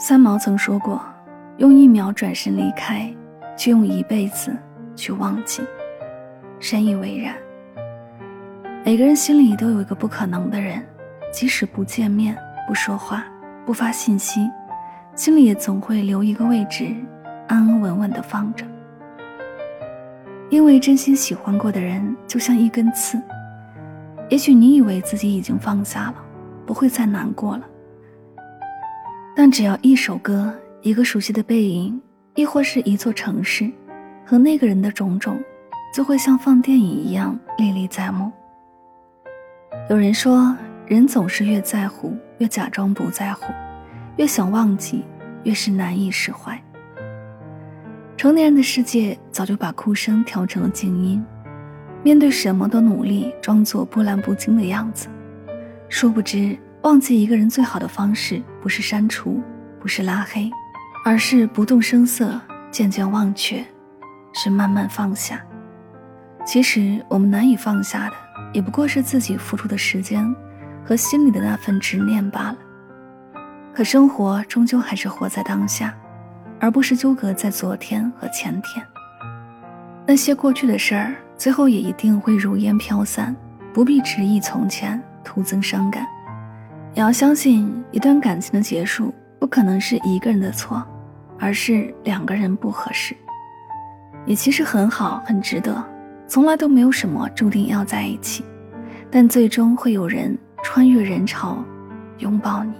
三毛曾说过：“用一秒转身离开，却用一辈子去忘记。”深以为然。每个人心里都有一个不可能的人，即使不见面、不说话、不发信息，心里也总会留一个位置，安安稳稳的放着。因为真心喜欢过的人，就像一根刺。也许你以为自己已经放下了，不会再难过了。但只要一首歌、一个熟悉的背影，亦或是一座城市，和那个人的种种，就会像放电影一样历历在目。有人说，人总是越在乎，越假装不在乎；越想忘记，越是难以释怀。成年人的世界早就把哭声调成了静音，面对什么都努力装作波澜不惊的样子，殊不知。忘记一个人最好的方式，不是删除，不是拉黑，而是不动声色，渐渐忘却，是慢慢放下。其实我们难以放下的，也不过是自己付出的时间和心里的那份执念罢了。可生活终究还是活在当下，而不是纠葛在昨天和前天。那些过去的事儿，最后也一定会如烟飘散，不必执意从前，徒增伤感。你要相信，一段感情的结束不可能是一个人的错，而是两个人不合适。你其实很好，很值得。从来都没有什么注定要在一起，但最终会有人穿越人潮，拥抱你。